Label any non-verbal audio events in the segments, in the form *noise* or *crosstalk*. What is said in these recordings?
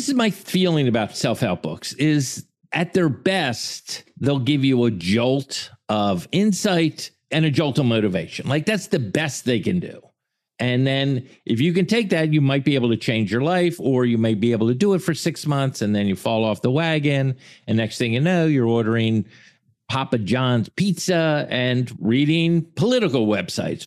this is my feeling about self-help books is at their best, they'll give you a jolt of insight and a jolt of motivation. Like that's the best they can do. And then if you can take that, you might be able to change your life, or you may be able to do it for six months and then you fall off the wagon. And next thing you know, you're ordering Papa John's pizza and reading political websites.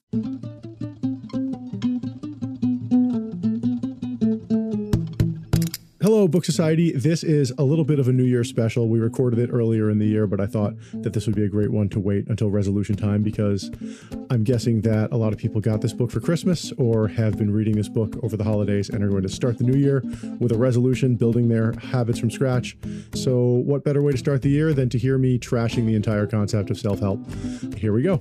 Hello, Book Society. This is a little bit of a New Year special. We recorded it earlier in the year, but I thought that this would be a great one to wait until resolution time because I'm guessing that a lot of people got this book for Christmas or have been reading this book over the holidays and are going to start the new year with a resolution, building their habits from scratch. So, what better way to start the year than to hear me trashing the entire concept of self help? Here we go.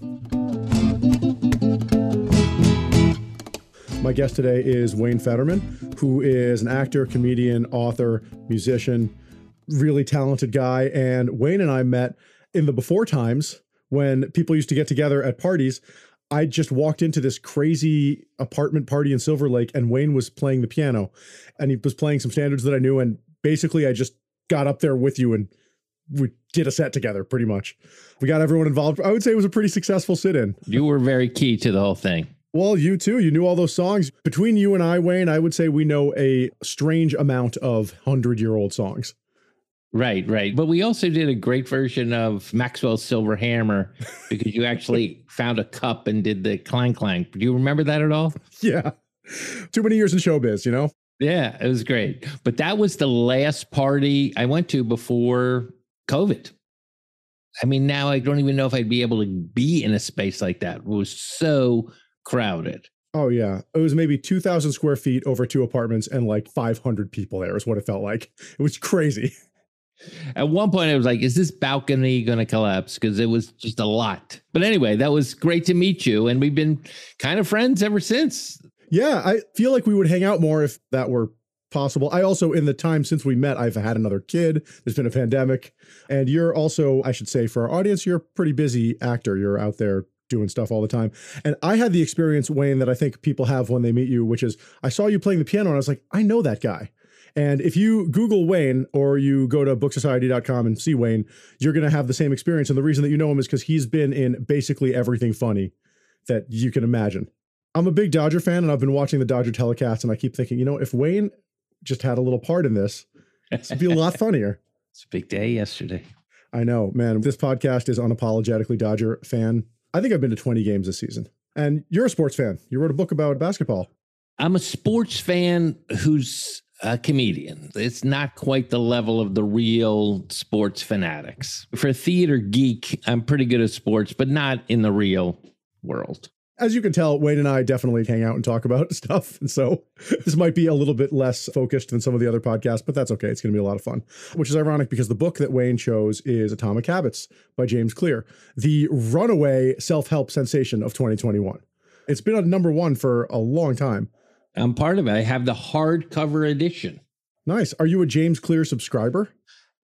My guest today is Wayne Federman, who is an actor, comedian, author, musician, really talented guy. And Wayne and I met in the before times when people used to get together at parties. I just walked into this crazy apartment party in Silver Lake, and Wayne was playing the piano, and he was playing some standards that I knew. And basically, I just got up there with you and we did a set together pretty much. We got everyone involved. I would say it was a pretty successful sit in. You were very key to the whole thing. Well, you too. You knew all those songs. Between you and I, Wayne, I would say we know a strange amount of 100 year old songs. Right, right. But we also did a great version of Maxwell's Silver Hammer because you actually *laughs* found a cup and did the clang clang. Do you remember that at all? Yeah. Too many years in showbiz, you know? Yeah, it was great. But that was the last party I went to before COVID. I mean, now I don't even know if I'd be able to be in a space like that. It was so crowded. Oh yeah, it was maybe two thousand square feet over two apartments and like five hundred people there is what it felt like. *laughs* It was crazy. At one point, I was like, "Is this balcony going to collapse?" Because it was just a lot. But anyway, that was great to meet you, and we've been kind of friends ever since. Yeah, I feel like we would hang out more if that were possible. I also, in the time since we met, I've had another kid. There's been a pandemic, and you're also, I should say, for our audience, you're a pretty busy actor. You're out there doing stuff all the time. And I had the experience, Wayne, that I think people have when they meet you, which is I saw you playing the piano and I was like, I know that guy. And if you Google Wayne or you go to booksociety.com and see Wayne, you're going to have the same experience. And the reason that you know him is because he's been in basically everything funny that you can imagine. I'm a big Dodger fan and I've been watching the Dodger telecast and I keep thinking, you know, if Wayne just had a little part in this, this would be a lot *laughs* funnier. It's a big day yesterday. I know, man. This podcast is unapologetically Dodger fan I think I've been to 20 games this season. And you're a sports fan. You wrote a book about basketball. I'm a sports fan who's a comedian. It's not quite the level of the real sports fanatics. For theater geek, I'm pretty good at sports, but not in the real world as you can tell, Wayne and I definitely hang out and talk about *laughs* stuff. And so this might be a little bit less focused than some of the other podcasts, but that's okay. It's going to be a lot of fun, which is ironic because the book that Wayne chose is Atomic Habits by James Clear, the runaway self help sensation of 2021. It's been a number one for a long time. I'm part of it. I have the hardcover edition. Nice. Are you a James Clear subscriber?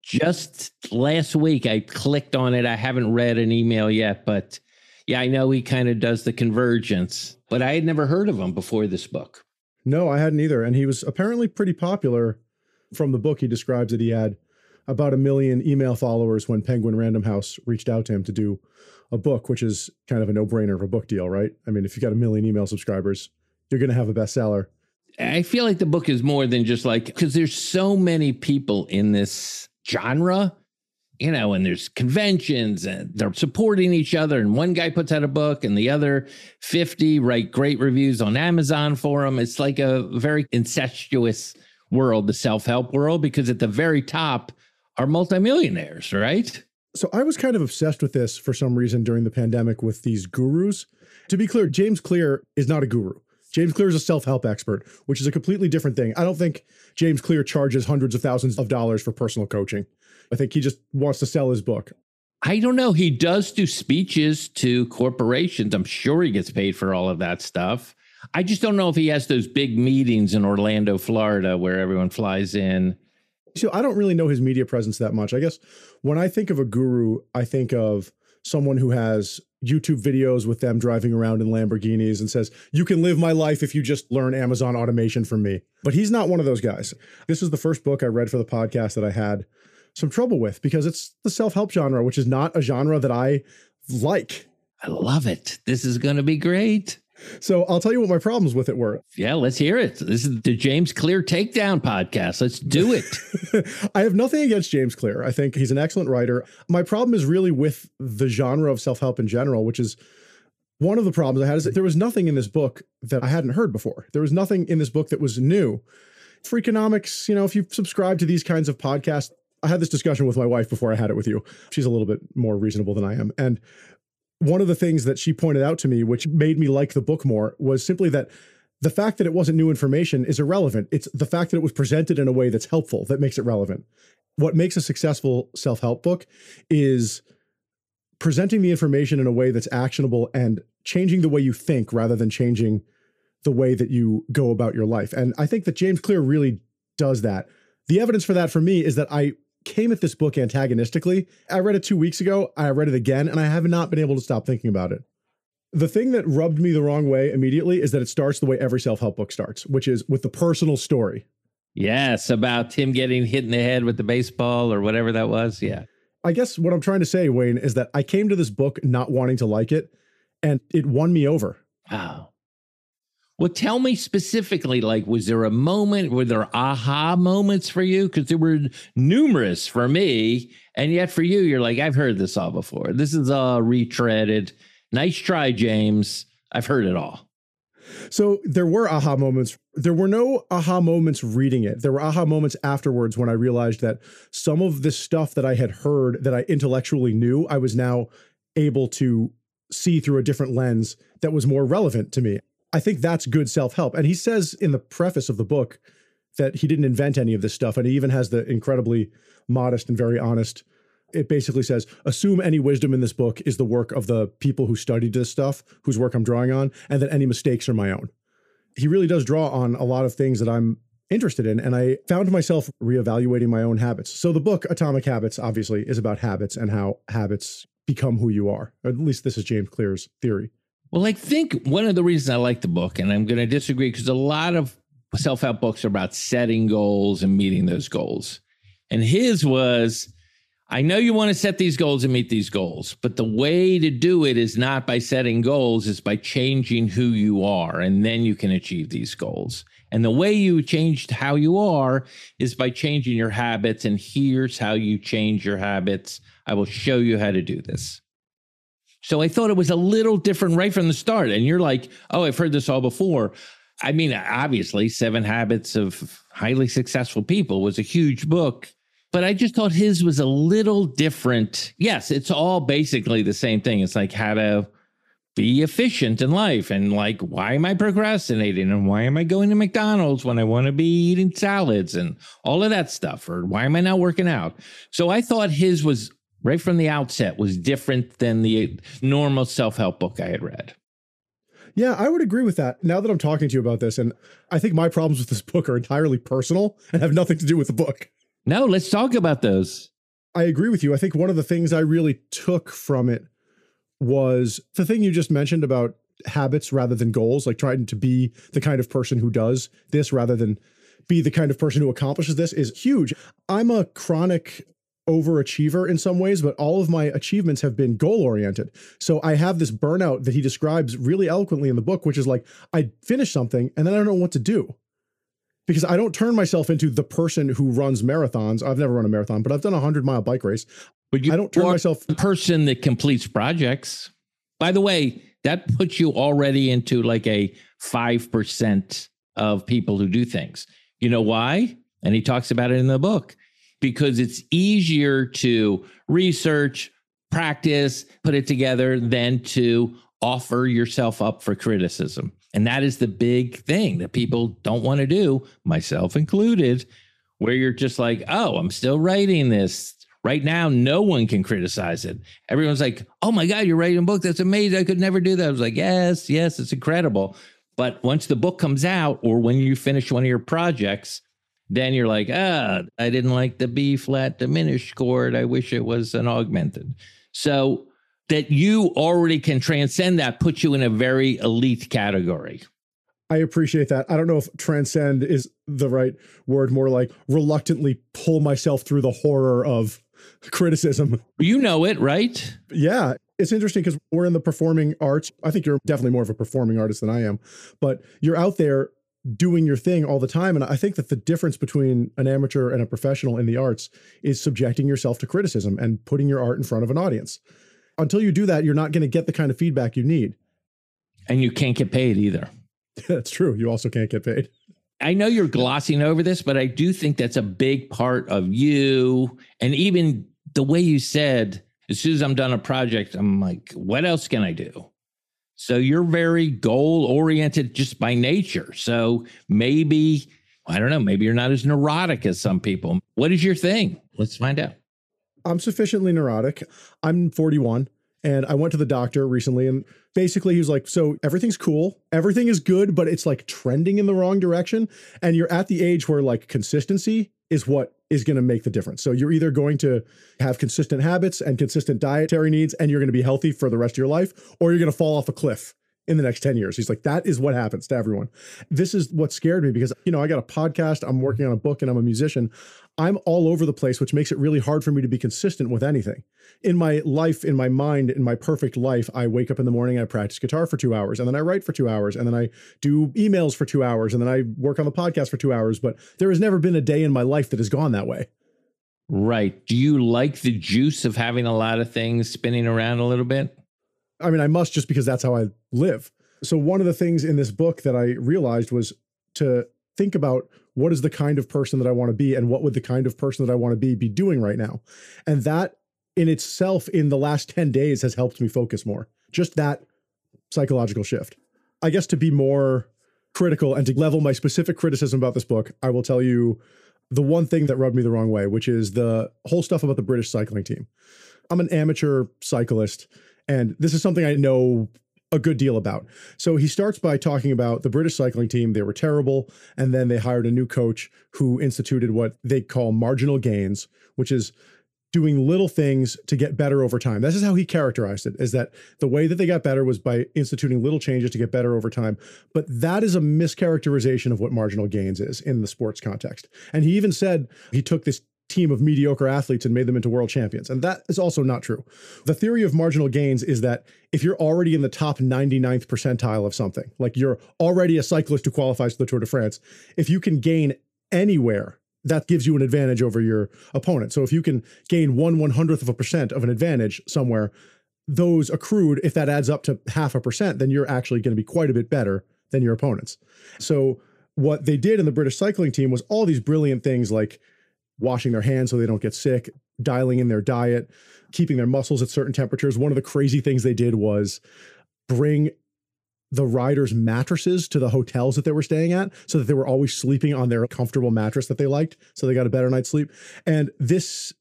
Just last week, I clicked on it. I haven't read an email yet, but yeah, I know he kind of does the convergence, but I had never heard of him before this book. No, I hadn't either. And he was apparently pretty popular from the book. He describes that he had about a million email followers when Penguin Random House reached out to him to do a book, which is kind of a no brainer of a book deal, right? I mean, if you got a million email subscribers, you're going to have a bestseller. I feel like the book is more than just like, because there's so many people in this genre you know, and there's conventions and they're supporting each other. And one guy puts out a book and the other 50 write great reviews on Amazon for him. It's like a very incestuous world, the self help world, because at the very top are multimillionaires, right? So I was kind of obsessed with this for some reason during the pandemic with these gurus. To be clear, James Clear is not a guru. James Clear is a self help expert, which is a completely different thing. I don't think James Clear charges hundreds of thousands of dollars for personal coaching. I think he just wants to sell his book. I don't know. He does do speeches to corporations. I'm sure he gets paid for all of that stuff. I just don't know if he has those big meetings in Orlando, Florida, where everyone flies in. So I don't really know his media presence that much. I guess when I think of a guru, I think of someone who has YouTube videos with them driving around in Lamborghinis and says, You can live my life if you just learn Amazon automation from me. But he's not one of those guys. This is the first book I read for the podcast that I had some trouble with because it's the self help genre, which is not a genre that I like. I love it. This is going to be great. So I'll tell you what my problems with it were. Yeah, let's hear it. This is the James Clear Takedown podcast. Let's do it. *laughs* I have nothing against James Clear. I think he's an excellent writer. My problem is really with the genre of self help in general, which is one of the problems I had is that there was nothing in this book that I hadn't heard before. There was nothing in this book that was new. Freakonomics, you know, if you subscribe to these kinds of podcasts, I had this discussion with my wife before I had it with you. She's a little bit more reasonable than I am. And one of the things that she pointed out to me, which made me like the book more, was simply that the fact that it wasn't new information is irrelevant. It's the fact that it was presented in a way that's helpful that makes it relevant. What makes a successful self help book is presenting the information in a way that's actionable and changing the way you think rather than changing the way that you go about your life. And I think that James Clear really does that. The evidence for that for me is that I came at this book antagonistically. I read it two weeks ago. I read it again, and I have not been able to stop thinking about it. The thing that rubbed me the wrong way immediately is that it starts the way every self help book starts, which is with the personal story. Yes, about him getting hit in the head with the baseball or whatever that was. Yeah. I guess what I'm trying to say, Wayne, is that I came to this book not wanting to like it, and it won me over. Wow. Well, tell me specifically, like, was there a moment, were there aha moments for you? Because there were numerous for me. And yet for you, you're like, I've heard this all before. This is all retreaded. Nice try, James. I've heard it all. So there were aha moments. There were no aha moments reading it. There were aha moments afterwards when I realized that some of this stuff that I had heard that I intellectually knew, I was now able to see through a different lens that was more relevant to me. I think that's good self help. And he says in the preface of the book that he didn't invent any of this stuff. And he even has the incredibly modest and very honest. It basically says, assume any wisdom in this book is the work of the people who studied this stuff, whose work I'm drawing on, and that any mistakes are my own. He really does draw on a lot of things that I'm interested in. And I found myself reevaluating my own habits. So the book, Atomic Habits, obviously is about habits and how habits become who you are. Or at least this is James Clear's theory. Well, I think one of the reasons I like the book, and I'm going to disagree because a lot of self help books are about setting goals and meeting those goals. And his was, I know you want to set these goals and meet these goals, but the way to do it is not by setting goals, it's by changing who you are. And then you can achieve these goals. And the way you change how you are is by changing your habits. And here's how you change your habits. I will show you how to do this. So I thought it was a little different right from the start. And you're like, oh, I've heard this all before. I mean, obviously, Seven Habits of Highly Successful People was a huge book, but I just thought his was a little different. Yes, it's all basically the same thing. It's like how to be efficient in life and like, why am I procrastinating? And why am I going to McDonald's when I want to be eating salads and all of that stuff? Or why am I not working out? So I thought his was right from the outset was different than the normal self-help book I had read. Yeah, I would agree with that. Now that I'm talking to you about this, and I think my problems with this book are entirely personal and have nothing to do with the book. No, let's talk about those. I agree with you. I think one of the things I really took from it was the thing you just mentioned about habits rather than goals, like trying to be the kind of person who does this rather than be the kind of person who accomplishes this is huge. I'm a chronic overachiever in some ways, but all of my achievements have been goal oriented. So I have this burnout that he describes really eloquently in the book, which is like I finish something and then I don't know what to do because I don't turn myself into the person who runs marathons. I've never run a marathon, but I've done a hundred mile bike race. But you I don't turn myself the person that completes projects. By the way, that puts you already into like a five percent of people who do things. You know why? And he talks about it in the book because it's easier to research, practice, put it together than to offer yourself up for criticism. And that is the big thing that people don't want to do, myself included, where you're just like, oh, I'm still writing this. Right now, no one can criticize it. Everyone's like, oh my God, you're writing a book. That's amazing. I could never do that. I was like, yes, yes, it's incredible. But once the book comes out or when you finish one of your projects, then you're like, ah, I didn't like the B flat diminished chord. I wish it was an augmented. So that you already can transcend that puts you in a very elite category. I appreciate that. I don't know if transcend is the right word, more like reluctantly pull myself through the horror of criticism. You know it, right? Yeah. It's interesting because we're in the performing arts. I think you're definitely more of a performing artist than I am, but you're out there doing your thing all the time. And I think that the difference between an amateur and a professional in the arts is subjecting yourself to criticism and putting your art in front of an audience. Until you do that, you're not going to get the kind of feedback you need. And you can't get paid either. *laughs* That's true. You also can't get paid. I know you're glossing over this, but I do think that's a big part of you. And even the way you said, as soon as I'm done a project, I'm like, what else can I do? So you're very goal oriented just by nature. So maybe, I don't know, maybe you're not as neurotic as some people. What is your thing? Let's find out. I'm sufficiently neurotic. I'm 41 and I went to the doctor recently and basically he was like, So everything's cool. Everything is good, but it's like trending in the wrong direction. And you're at the age where like consistency is what is going to make the difference. So you're either going to have consistent habits and consistent dietary needs and you're going to be healthy for the rest of your life, or you're going to fall off a cliff in the next 10 years. He's like, that is what happens to everyone. This is what scared me because, you know, I got a podcast, I'm working on a book, and I'm a musician. I'm all over the place, which makes it really hard for me to be consistent with anything. In my life, in my mind, in my perfect life, I wake up in the morning, I practice guitar for two hours, and then I write for two hours, and then I do emails for two hours, and then I work on the podcast for two hours. But there has never been a day in my life that has gone that way. Right. Do you like the juice of having a lot of things spinning around a little bit? I mean, I must just because that's how I live. So, one of the things in this book that I realized was to think about what is the kind of person that I want to be and what would the kind of person that I want to be be doing right now. And that in itself, in the last 10 days, has helped me focus more. Just that psychological shift. I guess to be more critical and to level my specific criticism about this book, I will tell you the one thing that rubbed me the wrong way, which is the whole stuff about the British cycling team. I'm an amateur cyclist and this is something I know a good deal about. So he starts by talking about the British cycling team. They were terrible. And then they hired a new coach who instituted what they call marginal gains, which is doing little things to get better over time. This is how he characterized it is that the way that they got better was by instituting little changes to get better over time. But that is a mischaracterization of what marginal gains is in the sports context. And he even said he took this team of mediocre athletes and made them into world champions. And that is also not true. The theory of marginal gains is that if you're already in the top 99th percentile of something, like you're already a cyclist who qualifies for the Tour de France, if you can gain anywhere, that gives you an advantage over your opponent. So if you can gain one one hundredth of a percent of an advantage somewhere, those accrued, if that adds up to half a percent, then you're actually going to be quite a bit better than your opponents. So what they did in the British cycling team was all these brilliant things like washing their hands so they don't get sick, dialing in their diet, keeping their muscles at certain temperatures. One of the crazy things they did was bring the riders' mattresses to the hotels that they were staying at so that they were always sleeping on their comfortable mattress that they liked. So they got a better night's sleep. And this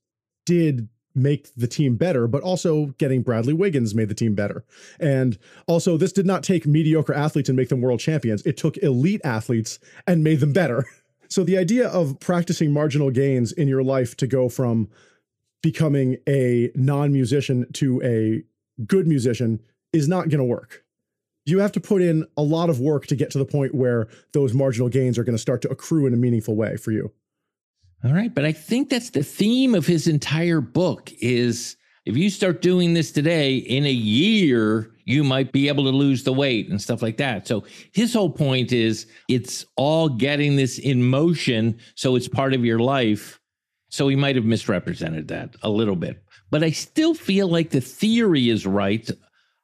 did make the team better, but also getting Bradley Wiggins made the team better. And also, this did not take mediocre athletes and make them world champions. It took elite athletes and made them better. *laughs* So the idea of practicing marginal gains in your life to go from becoming a non-musician to a good musician is not going to work. You have to put in a lot of work to get to the point where those marginal gains are going to start to accrue in a meaningful way for you. All right, but I think that's the theme of his entire book is if you start doing this today in a year you might be able to lose the weight and stuff like that. So his whole point is it's all getting this in motion so it's part of your life. So he might have misrepresented that a little bit. But I still feel like the theory is right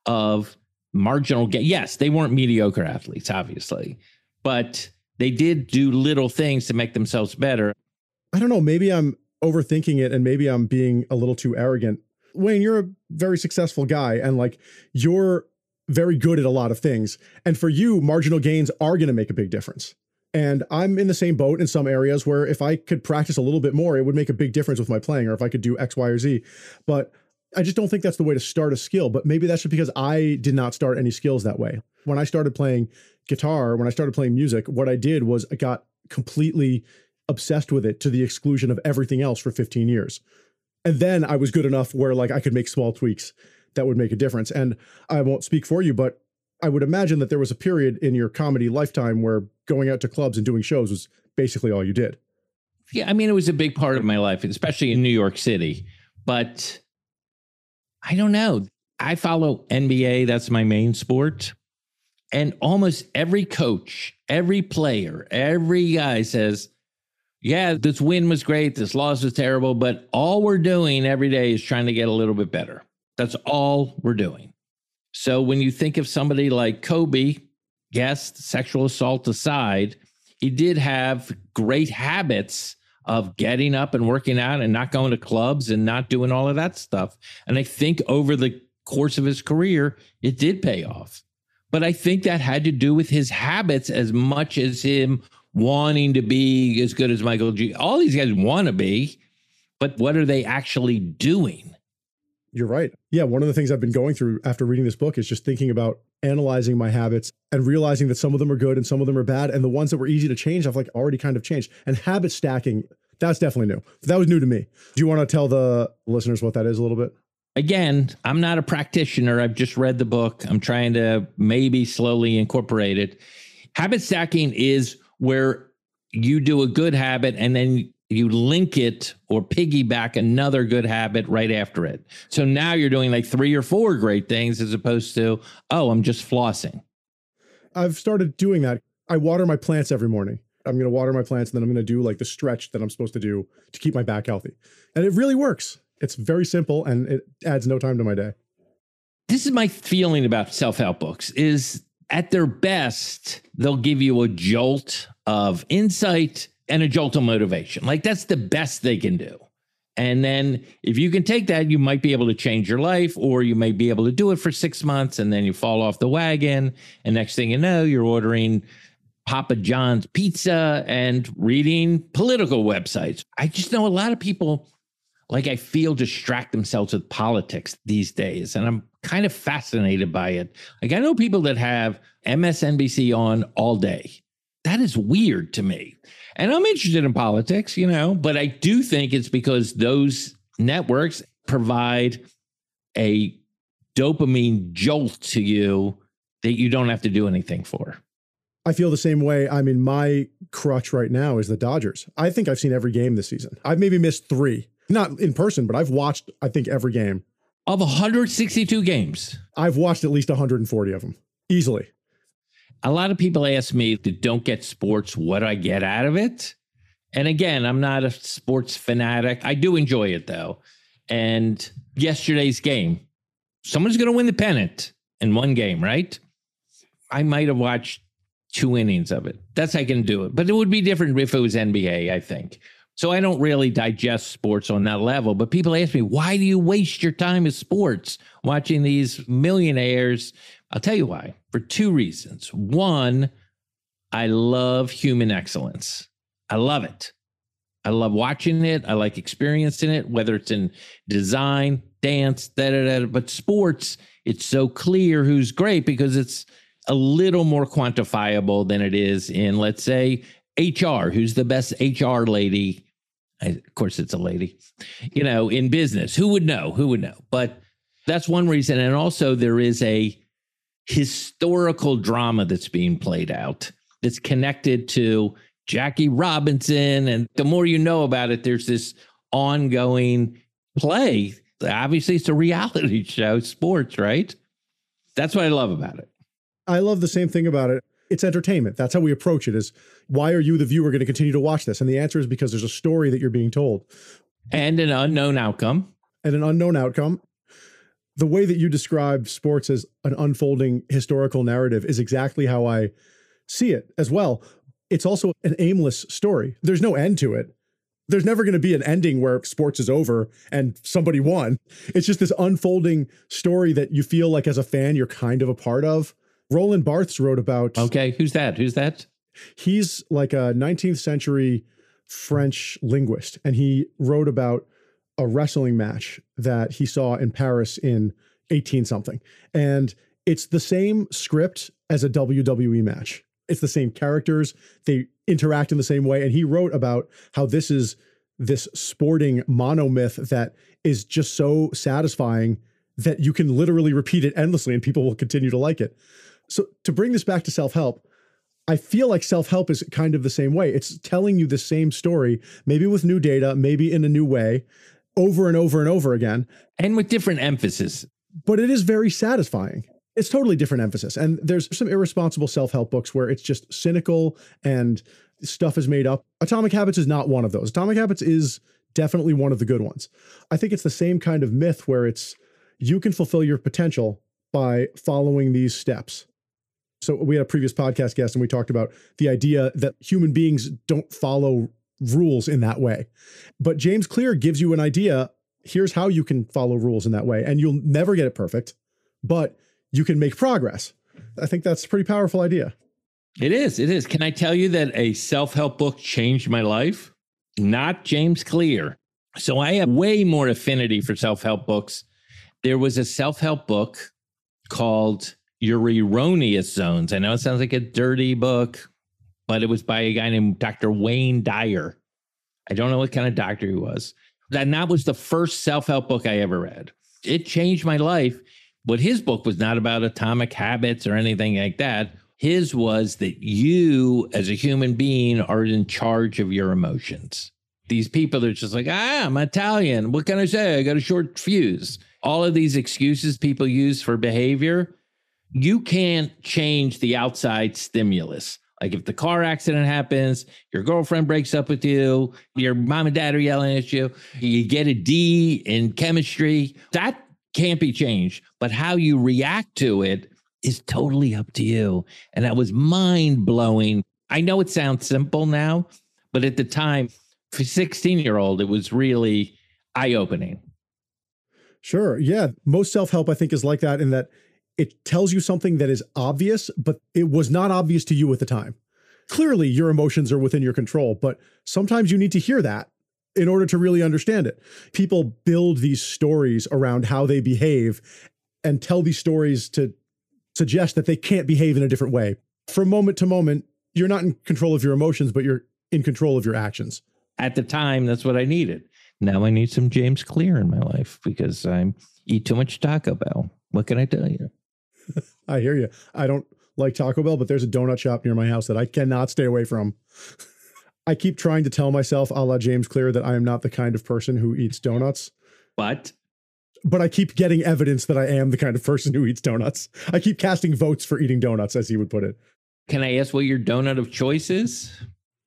of marginal gain. Yes, they weren't mediocre athletes, obviously, but they did do little things to make themselves better. I don't know. Maybe I'm overthinking it and maybe I'm being a little too arrogant. Wayne, you're a very successful guy and like you're very good at a lot of things. And for you, marginal gains are going to make a big difference. And I'm in the same boat in some areas where if I could practice a little bit more, it would make a big difference with my playing, or if I could do X, Y, or Z. But I just don't think that's the way to start a skill. But maybe that's just because I did not start any skills that way. When I started playing guitar, when I started playing music, what I did was I got completely obsessed with it to the exclusion of everything else for 15 years. And then I was good enough where like I could make small tweaks. that would make a difference. And I won't speak for you, but I would imagine that there was a period in your comedy lifetime where going out to clubs and doing shows was basically all you did. Yeah, I mean, it was a big part of my life, especially in New York City. But I don't know. I follow NBA, that's my main sport. And almost every coach, every player, every guy says, yeah, this win was great. This loss was terrible. But all we're doing every day is trying to get a little bit better. That's all we're doing. So when you think of somebody like Kobe, yes, sexual assault aside, he did have great habits of getting up and working out and not going to clubs and not doing all of that stuff. And I think over the course of his career, it did pay off. But I think that had to do with his habits as much as him wanting to be as good as Michael G. All these guys want to be, but what are they actually doing? You're right. Yeah, one of the things I've been going through after reading this book is just thinking about analyzing my habits and realizing that some of them are good and some of them are bad and the ones that were easy to change I've like already kind of changed. And habit stacking, that's definitely new. That was new to me. Do you want to tell the listeners what that is a little bit? Again, I'm not a practitioner. I've just read the book. I'm trying to maybe slowly incorporate it. Habit stacking is where you do a good habit and then you link it or piggyback another good habit right after it. So now you're doing like three or four great things as opposed to, oh, I'm just flossing. I've started doing that. I water my plants every morning. I'm going to water my plants and then I'm going to do like the stretch that I'm supposed to do to keep my back healthy. And it really works. It's very simple and it adds no time to my day. This is my feeling about self-help books is at their best, they'll give you a jolt of insight and a jolt of motivation. Like that's the best they can do. And then if you can take that, you might be able to change your life, or you may be able to do it for six months and then you fall off the wagon. And next thing you know, you're ordering Papa John's pizza and reading political websites. I just know a lot of people, like I feel, distract themselves with politics these days. And I'm kind of fascinated by it. Like I know people that have MSNBC on all day. That is weird to me. And I'm interested in politics, you know, but I do think it's because those networks provide a dopamine jolt to you that you don't have to do anything for. I feel the same way. I mean, my crutch right now is the Dodgers. I think I've seen every game this season. I've maybe missed three, not in person, but I've watched, I think, every game. Of 162 games, I've watched at least 140 of them easily a lot of people ask me that don't get sports, what do I get out of it? And again, I'm not a sports fanatic. I do enjoy it though. And yesterday's game, someone's going to win the pennant in one game, right? I might have watched two innings of it. That's how I can do it. But it would be different if it was NBA, I think. So I don't really digest sports on that level. But people ask me, why do you waste your time with sports watching these millionaires I'll tell you why for two reasons. One, I love human excellence. I love it. I love watching it. I like experiencing it, whether it's in design, dance, da da da. But sports, it's so clear who's great because it's a little more quantifiable than it is in, let's say, HR. Who's the best HR lady? I, of course, it's a lady. You know, in business, who would know? Who would know? But that's one reason. And also, there is a historical drama that's being played out that's connected to Jackie Robinson. And the more you know about it, there's this ongoing play. Obviously, it's a reality *laughs* show, sports, right? That's what I love about it. I love the same thing about it. It's entertainment. That's how we approach it is why are you, the viewer, going to continue to watch this? And the answer is because there's a story that you're being told. And an unknown outcome. And an unknown outcome the way that you describe sports as an unfolding historical narrative is exactly how I see it as well. It's also an aimless story. There's no end to it. There's never going to be an ending where sports is over and somebody won. It's just this unfolding story that you feel like as a fan you're kind of a part of. Roland Barthes wrote about Okay, who's that? Who's that? He's like a 19th century French linguist and he wrote about a wrestling match that he saw in Paris in 18 something. And it's the same script as a WWE match. It's the same characters, they interact in the same way. And he wrote about how this is this sporting monomyth that is just so satisfying that you can literally repeat it endlessly and people will continue to like it. So to bring this back to self-help, I feel like self-help is kind of the same way. It's telling you the same story, maybe with new data, maybe in a new way, over and over and over again. And with different emphasis. But it is very satisfying. It's totally different emphasis. And there's some irresponsible self-help books where it's just cynical and stuff is made up. Atomic Habits is not one of those. Atomic Habits is definitely one of the good ones. I think it's the same kind of myth where it's you can fulfill your potential by following these steps. So we had a previous podcast guest and we talked about the idea that human beings don't follow rules in that way. But James Clear gives you an idea. Here's how you can follow rules in that way. And you'll never get it perfect, but you can make progress. I think that's a pretty powerful idea. It is. It is. Can I tell you that a self help book changed my life? Not James Clear. So I have way more affinity for self help books. There was a self help book called Your Erroneous Zones. I know it sounds like a dirty book, but it was by a guy named Dr. Wayne Dyer. I don't know what kind of doctor he was. And that was the first self help book I ever read. It changed my life. But his book was not about atomic habits or anything like that. His was that you, as a human being, are in charge of your emotions. These people are just like, ah, I'm Italian. What can I say? I got a short fuse. All of these excuses people use for behavior, you can't change the outside stimulus. Like if the car accident happens, your girlfriend breaks up with you, your mom and dad are yelling at you, you get a D in chemistry, that can't be changed. But how you react to it is totally up to you. And that was mind blowing. I know it sounds simple now, but at the time, for 16 year old, it was really eye opening. Sure. Yeah. Most self help, I think, is like that in that it tells you something that is obvious, but it was not obvious to you at the time. Clearly, your emotions are within your control, but sometimes you need to hear that in order to really understand it. People build these stories around how they behave and tell these stories to suggest that they can't behave in a different way. From moment to moment, you're not in control of your emotions, but you're in control of your actions. At the time, that's what I needed. Now I need some James Clear in my life because I eat too much Taco Bell. What can I tell you? I hear you. I don't like Taco Bell, but there's a donut shop near my house that I cannot stay away from. *laughs* I keep trying to tell myself, a la James Clear, that I am not the kind of person who eats donuts. But but I keep getting evidence that I am the kind of person who eats donuts. I keep casting votes for eating donuts, as he would put it. Can I ask what your donut of choice is?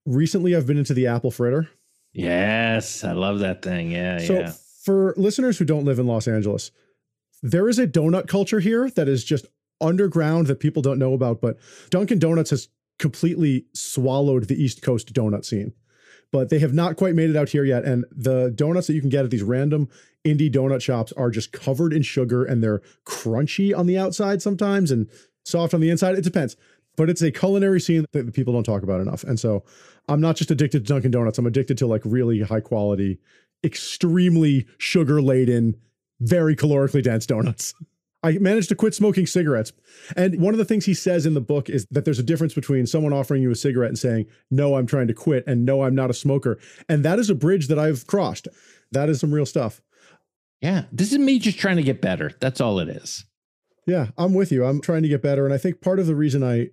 Recently, I've been into the apple fritter. Yes, I love that thing. Yeah, so yeah. for listeners who don't live in Los Angeles, there is a donut culture here that is just underground that people don't know about. But Dunkin' Donuts has completely swallowed the East Coast donut scene but they have not quite made it out here yet. And the donuts that you can get at these random indie donut shops are just covered in sugar and they're crunchy on the outside sometimes and soft on the inside. It depends. But it's a culinary scene that people don't talk about enough. And so I'm not just addicted to Dunkin' Donuts, I'm addicted to like really high quality, extremely sugar laden, very calorically dense donuts. I managed to quit smoking cigarettes. And one of the things he says in the book is that there's a difference between someone offering you a cigarette and saying, No, I'm trying to quit, and no, I'm not a smoker. And that is a bridge that I've crossed. That is some real stuff. Yeah. This is me just trying to get better. That's all it is. Yeah, I'm with you. I'm trying to get better. And I think part of the reason I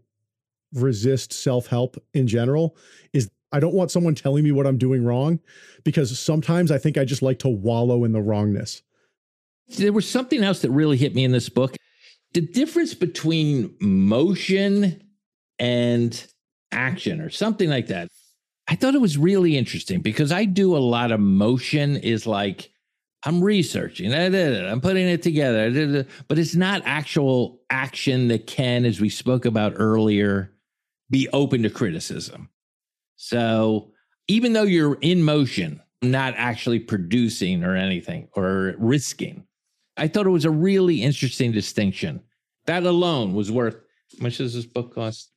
resist self help in general is I don't want someone telling me what I'm doing wrong because sometimes I think I just like to wallow in the wrongness. There was something else that really hit me in this book. The difference between motion and action or something like that. I thought it was really interesting because I do a lot of motion is like I'm researching, I'm putting it together, but it's not actual action that can, as we spoke about earlier, be open to criticism. So even though you're in motion, not actually producing or anything or risking, I thought it was a really interesting distinction. That alone was worth, how much does this book cost?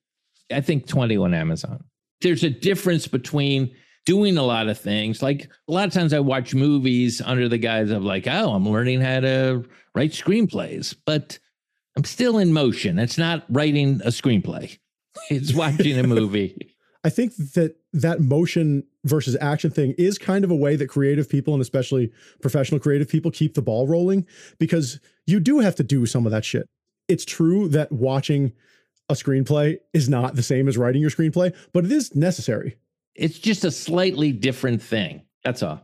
I think 20 on Amazon. There's a difference between doing a lot of things. Like a lot of times I watch movies under the guise of like, oh, I'm learning how to write screenplays, but I'm still in motion. It's not writing a screenplay. *laughs* It's watching a movie. *laughs* I think that that motion versus action thing is kind of a way that creative people and especially professional creative people keep the ball rolling because you do have to do some of that shit. It's true that watching a screenplay is not the same as writing your screenplay, but it is necessary. It's just a slightly different thing. That's all.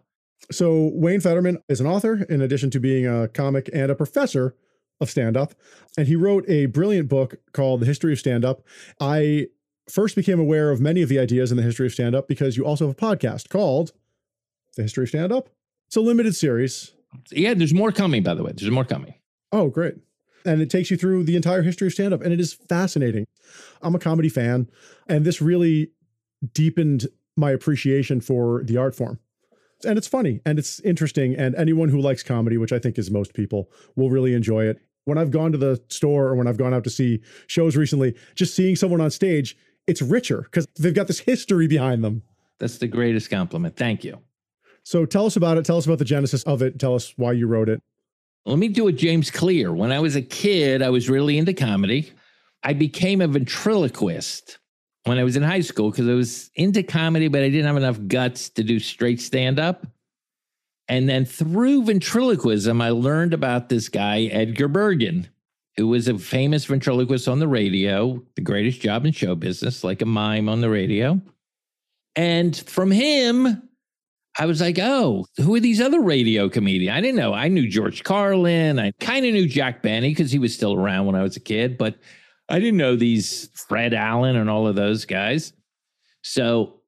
So, Wayne Federman is an author, in addition to being a comic and a professor of stand up. And he wrote a brilliant book called The History of Stand Up. I first became aware of many of the ideas in the history of stand up because you also have a podcast called The History of Stand Up. It's a limited series. Yeah, there's more coming, by the way. There's more coming. Oh, great. And it takes you through the entire history of stand up, and it is fascinating. I'm a comedy fan, and this really deepened my appreciation for the art form. And it's funny and it's interesting. And anyone who likes comedy, which I think is most people, will really enjoy it. When I've gone to the store or when I've gone out to see shows recently, just seeing someone on stage it's richer because they've got this history behind them. That's the greatest compliment. Thank you. So tell us about it. Tell us about the genesis of it. Tell us why you wrote it. Let me do it, James Clear. When I was a kid, I was really into comedy. I became a ventriloquist when I was in high school because I was into comedy, but I didn't have enough guts to do straight stand up. And then through ventriloquism, I learned about this guy, Edgar Bergen, who was a famous ventriloquist on the radio, the greatest job in show business, like a mime on the radio. And from him, I was like, oh, who are these other radio comedians? I didn't know. I knew George Carlin. I kind of knew Jack Benny because he was still around when I was a kid, but I didn't know these Fred Allen and all of those guys. So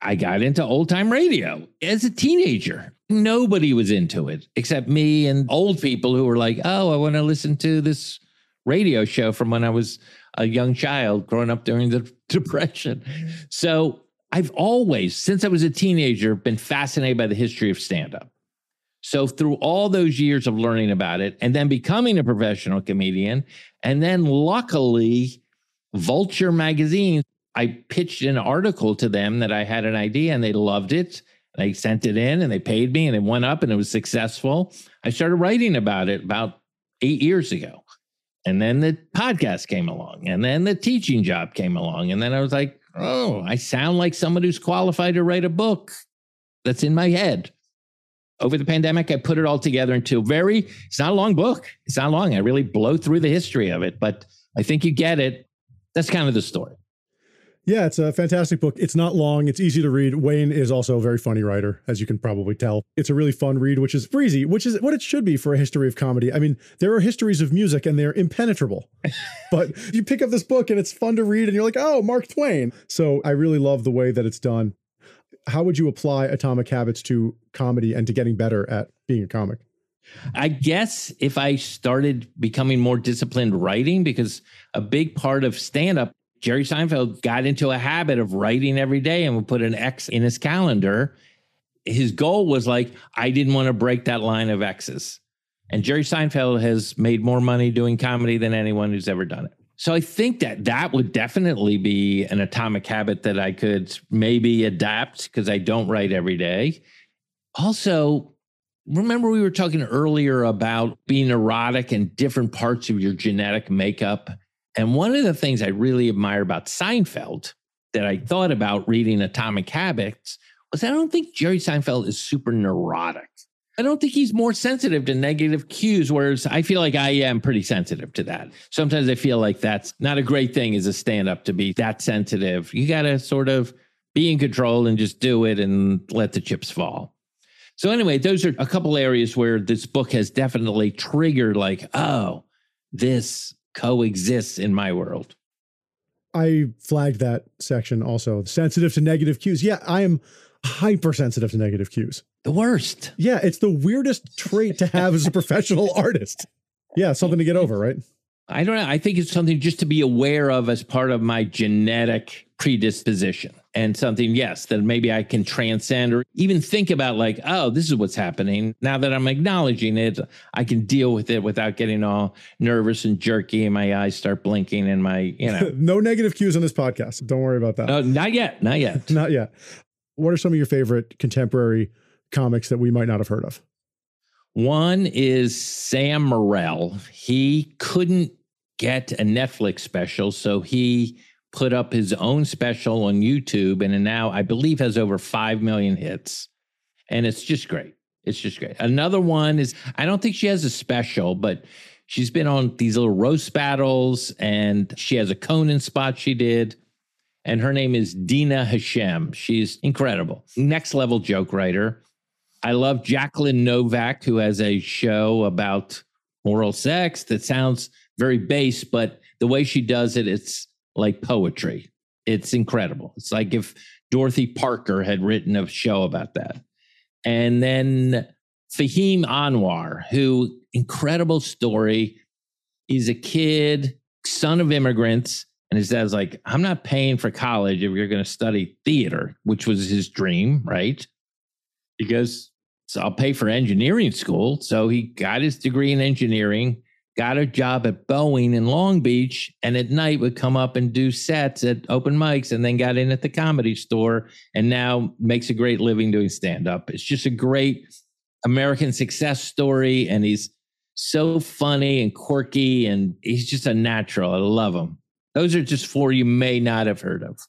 I got into old time radio as a teenager. Nobody was into it except me and old people who were like, oh, I want to listen to this radio show from when I was a young child growing up during the *laughs* Depression. So I've always, since I was a teenager, been fascinated by the history of stand up. So through all those years of learning about it and then becoming a professional comedian, and then luckily, Vulture magazine, I pitched an article to them that I had an idea and they loved it. They sent it in and they paid me and it went up and it was successful. I started writing about it about eight years ago. And then the podcast came along, and then the teaching job came along. And then I was like, oh, I sound like someone who's qualified to write a book that's in my head. Over the pandemic, I put it all together into a very, it's not a long book. It's not long. I really blow through the history of it, but I think you get it. That's kind of the story. Yeah, it's a fantastic book. It's not long, it's easy to read. Wayne is also a very funny writer, as you can probably tell. It's a really fun read, which is breezy, which is what it should be for a history of comedy. I mean, there are histories of music and they're impenetrable. *laughs* but you pick up this book and it's fun to read and you're like, oh, Mark Twain. So I really love the way that it's done. How would you apply Atomic Habits to comedy and to getting better at being a comic? I guess if I started becoming more disciplined writing, because a big part of stand up Jerry Seinfeld got into a habit of writing every day and would put an X in his calendar. His goal was like, I didn't want to break that line of X's. And Jerry Seinfeld has made more money doing comedy than anyone who's ever done it. So I think that that would definitely be an atomic habit that I could maybe adapt because I don't write every day. Also, remember we were talking earlier about being neurotic and different parts of your genetic makeup and one of the things I really admire about Seinfeld that I thought about reading Atomic Habits was I don't think Jerry Seinfeld is super neurotic. I don't think he's more sensitive to negative cues, whereas I feel like I am pretty sensitive to that. Sometimes I feel like that's not a great thing as a stand up to be that sensitive. You got to sort of be in control and just do it and let the chips fall. So, anyway, those are a couple areas where this book has definitely triggered, like, oh, this coexists in my world. I flagged that section also. Sensitive to negative cues. Yeah, I am hypersensitive to negative cues. The worst. Yeah, it's the weirdest trait to have as a professional *laughs* artist. Yeah, something to get over, right? I don't know. I think it's something just to be aware of as part of my genetic predisposition and something, yes, that maybe I can transcend or even think about like, oh, this is what's happening. Now that I'm acknowledging it, I can deal with it without getting all nervous and jerky and my eyes start blinking and my, you know. *laughs* no negative cues on this podcast. Don't worry about that. No, not yet. Not yet. *laughs* not yet. What are some of your favorite contemporary comics that we might not have heard of? One is Sam Morril. He couldn't get a Netflix special, so he put up his own special on YouTube and now I believe has over 5 million hits. And it's just great. It's just great. Another one is I don't think she has a special, but she's been on these little roast battles and she has a Conan spot she did. And her name is Dina Hashem. She's incredible. Next level joke writer. I love Jacqueline Novak, who has a show about oral sex that sounds very base, but the way she does it, it's like poetry. It's incredible. It's like if Dorothy Parker had written a show about that. And then Fahim Anwar, who incredible story. He's a kid, son of immigrants, and his dad's like, I'm not paying for college if you're going to study theater, which was his dream, right? Because So I'll pay for engineering school. So he got his degree in engineering, got a job at Boeing in Long Beach, and at night would come up and do sets at open mics and then got in at the comedy store and now makes a great living doing stand up. It's just a great American success story. And he's so funny and quirky and he's just a natural. I love him. Those are just four you may not have heard of.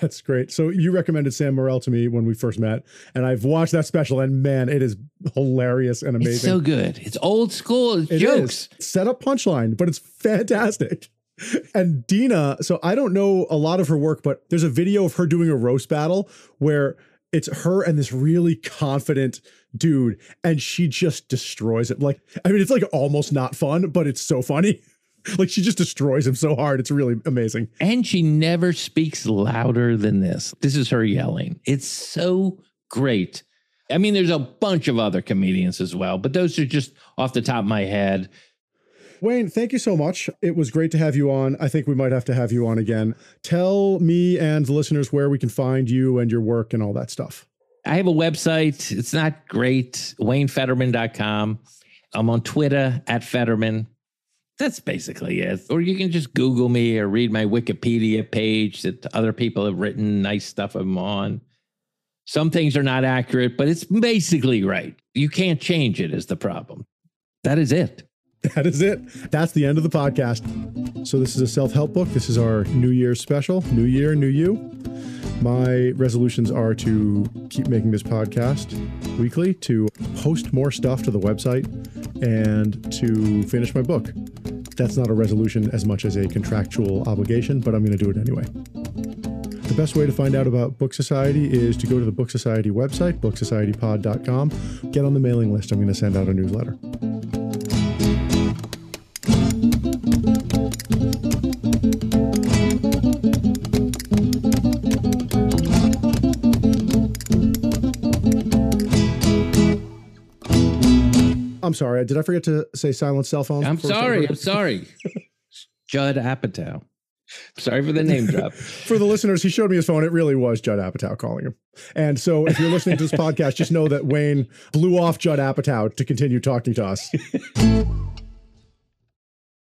That's great. So you recommended Sam Morril to me when we first met, and I've watched that special, and man, it is hilarious and amazing. It's so good. It's old school. It's it jokes. Is. Set up punchline, but it's fantastic. And Dina, so I don't know a lot of her work, but there's a video of her doing a roast battle where it's her and this really confident dude, and she just destroys it. Like, I mean, it's like almost not fun, but it's so funny. *laughs* *laughs* like she just destroys him so hard. It's really amazing. And she never speaks louder than this. This is her yelling. It's so great. I mean, there's a bunch of other comedians as well, but those are just off the top of my head. Wayne, thank you so much. It was great to have you on. I think we might have to have you on again. Tell me and the listeners where we can find you and your work and all that stuff. I have a website. It's not great, waynefederman.com. I'm on Twitter at Federman. That's basically it. Or you can just Google me or read my Wikipedia page that other people have written nice stuff I'm on. Some things are not accurate, but it's basically right. You can't change it, is the problem. That is it. That is it. That's the end of the podcast. So, this is a self help book. This is our New Year's special New Year, New You. My resolutions are to keep making this podcast weekly, to post more stuff to the website, and to finish my book. That's not a resolution as much as a contractual obligation, but I'm going to do it anyway. The best way to find out about Book Society is to go to the Book Society website, booksocietypod.com, get on the mailing list. I'm going to send out a newsletter. Sorry. Did I forget to say silent cell phone? I'm sorry. I'm *laughs* sorry. Judd Apatow. Sorry for the name drop. *laughs* for the listeners, he showed me his phone. It really was Judd Apatow calling him. And so if you're listening to this *laughs* podcast, just know that Wayne blew off Judd Apatow to continue talking to us.